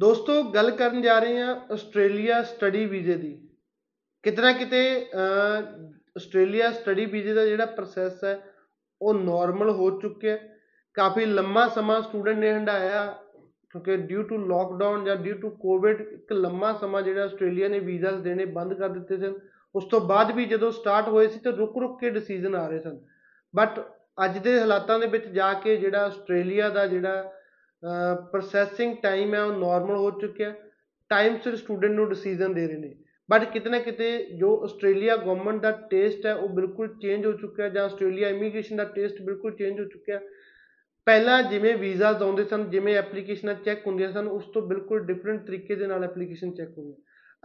ਦੋਸਤੋ ਗੱਲ ਕਰਨ ਜਾ ਰਹੇ ਹਾਂ ਆਸਟ੍ਰੇਲੀਆ ਸਟੱਡੀ ਵੀਜ਼ੇ ਦੀ। ਕਿਤੇ ਨਾ ਕਿਤੇ ਅਹ, ਆਸਟ੍ਰੇਲੀਆ ਸਟੱਡੀ ਵੀਜ਼ੇ ਦਾ ਜਿਹੜਾ ਪ੍ਰੋਸੈਸ ਹੈ ਉਹ ਨਾਰਮਲ ਹੋ ਚੁੱਕਿਆ ਹੈ। ਕਾਫੀ ਲੰਮਾ ਸਮਾਂ ਸਟੂਡੈਂਟ ਨੇ ਹੰਢਾਇਆ ਕਿਉਂਕਿ ਡਿਊ ਟੂ ਲੋਕਡਾਊਨ ਜਾਂ ਡਿਊ ਟੂ ਕੋਵਿਡ ਇੱਕ ਲੰਮਾ ਸਮਾਂ ਜਿਹੜਾ ਆਸਟ੍ਰੇਲੀਆ ਨੇ ਵੀਜ਼ਾਸ ਦੇਣੇ ਬੰਦ ਕਰ ਦਿੱਤੇ ਸਨ। ਉਸ ਤੋਂ ਬਾਅਦ ਵੀ ਜਦੋਂ ਸਟਾਰਟ ਹੋਏ ਸੀ ਤਾਂ ਰੁਕ ਰੁਕ ਕੇ ਡਿਸੀਜਨ ਆ ਰਹੇ ਸਨ। ਬਟ ਅੱਜ ਦੇ ਹਾਲਾਤਾਂ ਦੇ ਵਿੱਚ ਜਾ ਕੇ ਜਿਹੜਾ ਆਸਟ੍ਰੇਲੀਆ ਦਾ ਜਿਹੜਾ ਪ੍ਰੋਸੈਸਿੰਗ ਟਾਈਮ ਹੈ ਉਹ ਨਾਰਮਲ ਹੋ ਚੁੱਕਿਆ ਟਾਈਮ ਸਿਰ ਸਟੂਡੈਂਟ ਨੂੰ ਡਿਸੀਜਨ ਦੇ ਰਹੇ ਨੇ। ਬਟ ਕਿਤੇ ਨਾ ਕਿਤੇ ਜੋ ਆਸਟ੍ਰੇਲੀਆ ਗਵਰਨਮੈਂਟ ਦਾ ਟੇਸਟ ਹੈ ਉਹ ਬਿਲਕੁਲ ਚੇਂਜ ਹੋ ਚੁੱਕਿਆ ਹੈ ਜਾਂ ਆਸਟ੍ਰੇਲੀਆ ਇਮੀਗ੍ਰੇਸ਼ਨ ਦਾ ਟੇਸਟ ਬਿਲਕੁਲ ਚੇਂਜ ਹੋ ਚੁੱਕਿਆ ਪਹਿਲਾਂ ਜਿਵੇਂ ਵੀਜ਼ਾਸ ਆਉਂਦੇ ਸਨ, ਜਿਵੇਂ ਐਪਲੀਕੇਸ਼ਨਾਂ ਚੈੱਕ ਹੁੰਦੀਆਂ ਸਨ, ਉਸ ਤੋਂ ਬਿਲਕੁਲ ਡਿਫਰੈਂਟ ਤਰੀਕੇ ਦੇ ਨਾਲ ਐਪਲੀਕੇਸ਼ਨ ਚੈੱਕ ਹੁੰਦੀ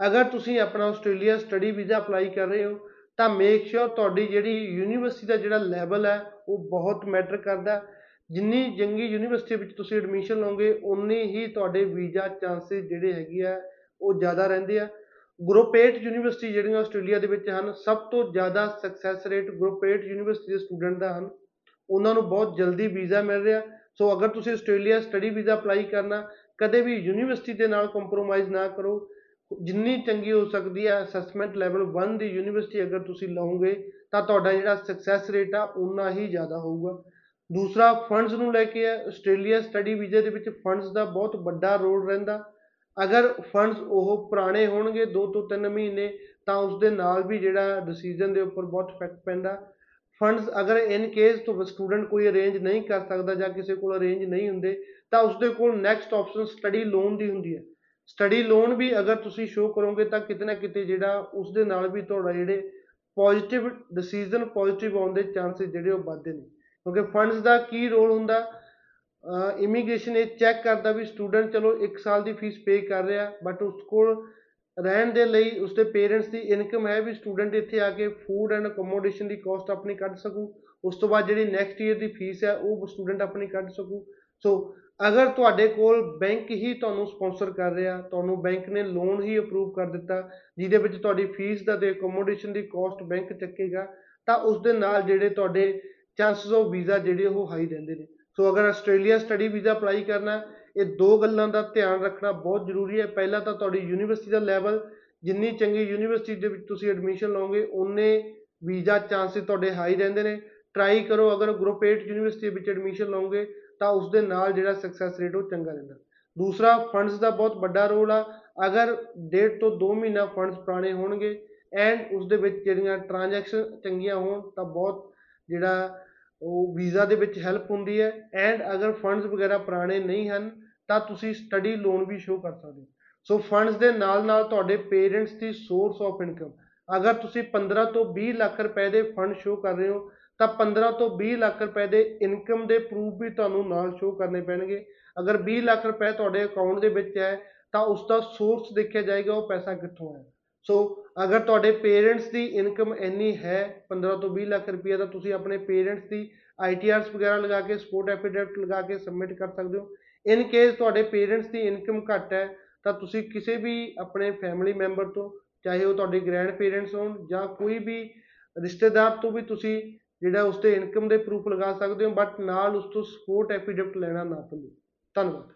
ਅਗਰ ਤੁਸੀਂ ਆਪਣਾ ਆਸਟ੍ਰੇਲੀਆ ਸਟੱਡੀ ਵੀਜ਼ਾ ਅਪਲਾਈ ਕਰ ਰਹੇ ਹੋ ਤਾਂ ਮੇਕ ਸ਼ੋਰ ਤੁਹਾਡੀ ਜਿਹੜੀ ਯੂਨੀਵਰਸਿਟੀ ਦਾ ਜਿਹੜਾ ਲੈਵਲ ਹੈ, ਉਹ ਬਹੁਤ ਮੈਟਰ ਕਰਦਾ ਜਿੰਨੀ ਚੰਗੀ ਯੂਨੀਵਰਸਿਟੀ ਵਿੱਚ ਤੁਸੀਂ ਐਡਮਿਸ਼ਨ ਲਓਗੇ ਉਨੀ ਹੀ ਤੁਹਾਡੇ ਵੀਜ਼ਾ ਚਾਂਸਸ ਜਿਹੜੇ ਹੈਗੇ ਆ, ਉਹ ਜ਼ਿਆਦਾ ਰਹਿੰਦੇ ਆ। ਗਰੁੱਪ 8 ਯੂਨੀਵਰਸਿਟੀ ਜਿਹੜੀਆਂ ਆਸਟ੍ਰੇਲੀਆ ਦੇ ਵਿੱਚ ਹਨ, ਸਭ ਤੋਂ ਜ਼ਿਆਦਾ ਸਕਸੈਸ ਰੇਟ ਗਰੁੱਪ 8 ਯੂਨੀਵਰਸਿਟੀ ਦੇ ਸਟੂਡੈਂਟ ਦਾ ਹਨ। ਉਹਨਾਂ ਨੂੰ ਬਹੁਤ ਜਲਦੀ ਵੀਜ਼ਾ ਮਿਲ ਰਿਹਾ। ਸੋ ਅਗਰ ਤੁਸੀਂ ਆਸਟ੍ਰੇਲੀਆ ਸਟੱਡੀ ਵੀਜ਼ਾ ਅਪਲਾਈ ਕਰਨਾ, ਕਦੇ ਵੀ ਯੂਨੀਵਰਸਿਟੀ ਦੇ ਨਾਲ ਕੰਪਰੋਮਾਈਜ਼ ਨਾ ਕਰੋ। ਜਿੰਨੀ ਚੰਗੀ ਹੋ ਸਕਦੀ ਹੈ ਅਸੈਸਮੈਂਟ ਲੈਵਲ 1 ਦੀ ਯੂਨੀਵਰਸਿਟੀ ਅਗਰ ਤੁਸੀਂ ਲਓਗੇ, ਤਾਂ ਤੁਹਾਡਾ ਜਿਹੜਾ ਸਕਸੈਸ ਰੇਟ ਆ ਉਨਾ ਹੀ ਜ਼ਿਆਦਾ ਹੋਊਗਾ। ਦੂਸਰਾ ਫੰਡਸ ਨੂੰ ਲੈ ਕੇ ਹੈ, ਆਸਟ੍ਰੇਲੀਆ ਸਟੱਡੀ ਵੀਜ਼ੇ ਦੇ ਵਿੱਚ ਫੰਡਸ ਦਾ ਬਹੁਤ ਵੱਡਾ ਰੋਲ ਰਹਿੰਦਾ। ਅਗਰ ਫੰਡਸ ਉਹ ਪੁਰਾਣੇ ਹੋਣਗੇ 2 ਤੋਂ 3 ਮਹੀਨੇ, ਤਾਂ ਉਸ ਦੇ ਨਾਲ ਵੀ ਜਿਹੜਾ ਡਿਸੀਜਨ ਦੇ ਉੱਪਰ ਬਹੁਤ ਇਫੈਕਟ ਪੈਂਦਾ। ਫੰਡਸ ਅਗਰ ਇਨ ਕੇਸ ਤੋਂ ਸਟੂਡੈਂਟ ਕੋਈ ਅਰੇਂਜ ਨਹੀਂ ਕਰ ਸਕਦਾ ਜਾਂ ਕਿਸੇ ਕੋਲ ਅਰੇਂਜ ਨਹੀਂ ਹੁੰਦੇ, ਤਾਂ ਉਸ ਦੇ ਕੋਲ ਨੈਕਸਟ ਆਪਸ਼ਨ ਸਟੱਡੀ ਲੋਨ ਦੀ ਹੁੰਦੀ ਹੈ। ਸਟੱਡੀ ਲੋਨ ਵੀ ਅਗਰ ਤੁਸੀਂ ਸ਼ੋ ਕਰੋਗੇ ਤਾਂ ਕਿਤੇ ਨਾ ਕਿਤੇ ਜਿਹੜਾ ਉਸ ਦੇ ਨਾਲ ਵੀ ਤੁਹਾਡਾ ਜਿਹੜੇ ਪੋਜ਼ਿਟਿਵ ਡਿਸੀਜਨ ਪੋਜ਼ਿਟਿਵ ਆਉਣ ਦੇ ਚਾਂਸਸ ਜਿਹੜੇ ਉਹ ਵੱਧਦੇ ਨੇ। ਕਿਉਂਕਿ ਫੰਡਸ ਦਾ ਕੀ ਰੋਲ ਹੁੰਦਾ? ਇਮੀਗ੍ਰੇਸ਼ਨ ਇਹ ਚੈੱਕ ਕਰਦਾ ਵੀ ਸਟੂਡੈਂਟ ਚਲੋ 1 ਸਾਲ ਦੀ ਫੀਸ ਪੇ ਕਰ ਰਿਹਾ ਬਟ ਉਸ ਕੋਲ ਰਹਿਣ ਦੇ ਲਈ ਉਸਦੇ ਪੇਰੈਂਟਸ ਦੀ ਇਨਕਮ ਹੈ ਵੀ ਸਟੂਡੈਂਟ ਇੱਥੇ ਆ ਕੇ ਫੂਡ ਐਂਡ ਅਕੋਮੋਡੇਸ਼ਨ ਦੀ ਕਾਸਟ ਆਪਣੀ ਕੱਢ ਸਕੂ। ਉਸ ਤੋਂ ਬਾਅਦ ਜਿਹੜੀ ਨੈਕਸਟ ਈਅਰ ਦੀ ਫੀਸ ਹੈ ਉਹ ਸਟੂਡੈਂਟ ਆਪਣੀ ਕੱਢ ਸਕੂ। ਸੋ ਅਗਰ ਤੁਹਾਡੇ ਕੋਲ ਬੈਂਕ ਹੀ ਤੁਹਾਨੂੰ ਸਪਾਂਸਰ ਕਰ ਰਿਹਾ, ਤੁਹਾਨੂੰ ਬੈਂਕ ਨੇ ਲੋਨ ਹੀ ਅਪਰੂਵ ਕਰ ਦਿੱਤਾ, ਜਿਹਦੇ ਵਿੱਚ ਤੁਹਾਡੀ ਫੀਸ ਦਾ ਤੇ ਅਕੋਮੋਡੇਸ਼ਨ ਦੀ ਕਾਸਟ ਬੈਂਕ ਚੱਕੇਗਾ, ਤਾਂ ਉਸ ਦੇ ਨਾਲ ਜਿਹੜੇ ਤੁਹਾਡੇ ਚਾਂਸਸ ਆਫ ਵੀਜ਼ਾ ਜਿਹੜੇ ਉਹ ਹਾਈ ਰਹਿੰਦੇ ਨੇ। ਸੋ ਅਗਰ ਆਸਟ੍ਰੇਲੀਆ ਸਟੱਡੀ ਵੀਜ਼ਾ ਅਪਲਾਈ ਕਰਨਾ, ਇਹ ਦੋ ਗੱਲਾਂ ਦਾ ਧਿਆਨ ਰੱਖਣਾ ਬਹੁਤ ਜ਼ਰੂਰੀ ਹੈ। ਪਹਿਲਾ ਤਾਂ ਤੁਹਾਡੀ ਯੂਨੀਵਰਸਿਟੀ ਦਾ ਲੈਵਲ ਜਿੰਨੀ ਚੰਗੀ ਯੂਨੀਵਰਸਿਟੀ ਦੇ ਵਿੱਚ ਤੁਸੀਂ ਐਡਮਿਸ਼ਨ ਲਓਗੇ ਉਨੇ ਵੀਜ਼ਾ ਚਾਂਸਸ ਤੁਹਾਡੇ ਹਾਈ ਰਹਿੰਦੇ ਨੇ। ਟਰਾਈ ਕਰੋ, ਅਗਰ ਗਰੁੱਪ 8 ਯੂਨੀਵਰਸਿਟੀ ਵਿੱਚ ਐਡਮਿਸ਼ਨ ਲਓਗੇ ਤਾਂ ਉਸ ਦੇ ਨਾਲ ਜਿਹੜਾ ਸਕਸੈਸ ਰੇਟ ਉਹ ਚੰਗਾ ਰਹਿੰਦਾ। ਦੂਸਰਾ ਫੰਡਸ ਦਾ ਬਹੁਤ ਵੱਡਾ ਰੋਲ ਆ। ਅਗਰ ਡੇਢ ਤੋਂ 2 ਮਹੀਨਾ ਫੰਡਸ ਪੁਰਾਣੇ ਹੋਣਗੇ ਐਂਡ ਉਸ ਦੇ ਵਿੱਚ ਜਿਹੜੀਆਂ ਟ੍ਰਾਂਜੈਕਸ਼ਨ ਚੰਗੀਆਂ ਹੋਣ ਤਾਂ ਬਹੁਤ ਜਿਹੜਾ ਉਹ ਵੀਜ਼ਾ ਦੇ ਵਿੱਚ ਹੈਲਪ ਹੁੰਦੀ ਹੈ ਐਂਡ ਅਗਰ ਫੰਡਸ ਵਗੈਰਾ ਪੁਰਾਣੇ ਨਹੀਂ ਹਨ ਤਾਂ ਤੁਸੀਂ ਸਟੱਡੀ ਲੋਨ ਵੀ ਸ਼ੋ ਕਰ ਸਕਦੇ ਹੋ। ਸੋ ਫੰਡਸ ਦੇ ਨਾਲ ਨਾਲ ਤੁਹਾਡੇ ਪੇਰੈਂਟਸ ਦੀ ਸੋਰਸ ਆਫ ਇਨਕਮ ਅਗਰ ਤੁਸੀਂ 15 ਤੋਂ 20 ਲੱਖ ਰੁਪਏ ਦੇ ਫੰਡ ਸ਼ੋ ਕਰ ਰਹੇ ਹੋ ਤਾਂ 15 ਤੋਂ 20 ਲੱਖ ਰੁਪਏ ਦੇ ਇਨਕਮ ਦੇ ਪ੍ਰੂਫ ਵੀ ਤੁਹਾਨੂੰ ਨਾਲ ਸ਼ੋ ਕਰਨੇ ਪੈਣਗੇ। ਅਗਰ 20 ਲੱਖ ਰੁਪਏ ਤੁਹਾਡੇ ਅਕਾਊਂਟ ਦੇ ਵਿੱਚ ਹੈ, ਤਾਂ ਉਸ ਦਾ ਸੋਰਸ ਦੇਖਿਆ ਜਾਏਗਾ, ਉਹ ਪੈਸਾ ਕਿੱਥੋਂ ਆਇਆ ਸੋ ਅਗਰ ਤੁਹਾਡੇ ਪੇਰੈਂਟਸ ਦੀ ਇਨਕਮ ਇੰਨੀ ਹੈ 15 ਤੋਂ 20 ਲੱਖ ਰੁਪਏ ਤਾਂ ਤੁਸੀਂ ਆਪਣੇ ਪੇਰੈਂਟਸ ਦੀ ਆਈਟੀਆਰਸ ਵਗੈਰਾ ਲਗਾ ਕੇ ਸਪੋਰਟ ਐਫੀਡੇਵਿਟ ਲਗਾ ਕੇ ਸਬਮਿਟ ਕਰ ਸਕਦੇ ਹੋ। ਇਨ ਕੇਸ ਤੁਹਾਡੇ ਪੇਰੈਂਟਸ ਦੀ ਇਨਕਮ ਘੱਟ ਹੈ, ਤਾਂ ਤੁਸੀਂ ਕਿਸੇ ਵੀ ਆਪਣੇ ਫੈਮਿਲੀ ਮੈਂਬਰ ਤੋਂ, ਚਾਹੇ ਉਹ ਤੁਹਾਡੇ ਗ੍ਰੈਂਡ ਪੇਰੈਂਟਸ ਹੋਣ ਜਾਂ ਕੋਈ ਵੀ ਰਿਸ਼ਤੇਦਾਰ ਤੋਂ ਵੀ ਤੁਸੀਂ ਜਿਹੜਾ ਉਸ ਤੇ ਇਨਕਮ ਦੇ ਪ੍ਰੂਫ ਲਗਾ ਸਕਦੇ ਹੋ ਬਟ ਨਾਲ ਉਸ ਤੋਂ ਸਪੋਰਟ ਐਫੀਡੇਵਿਟ ਲੈਣਾ ਨਾ ਭੁੱਲੋ ਧੰਨਵਾਦ।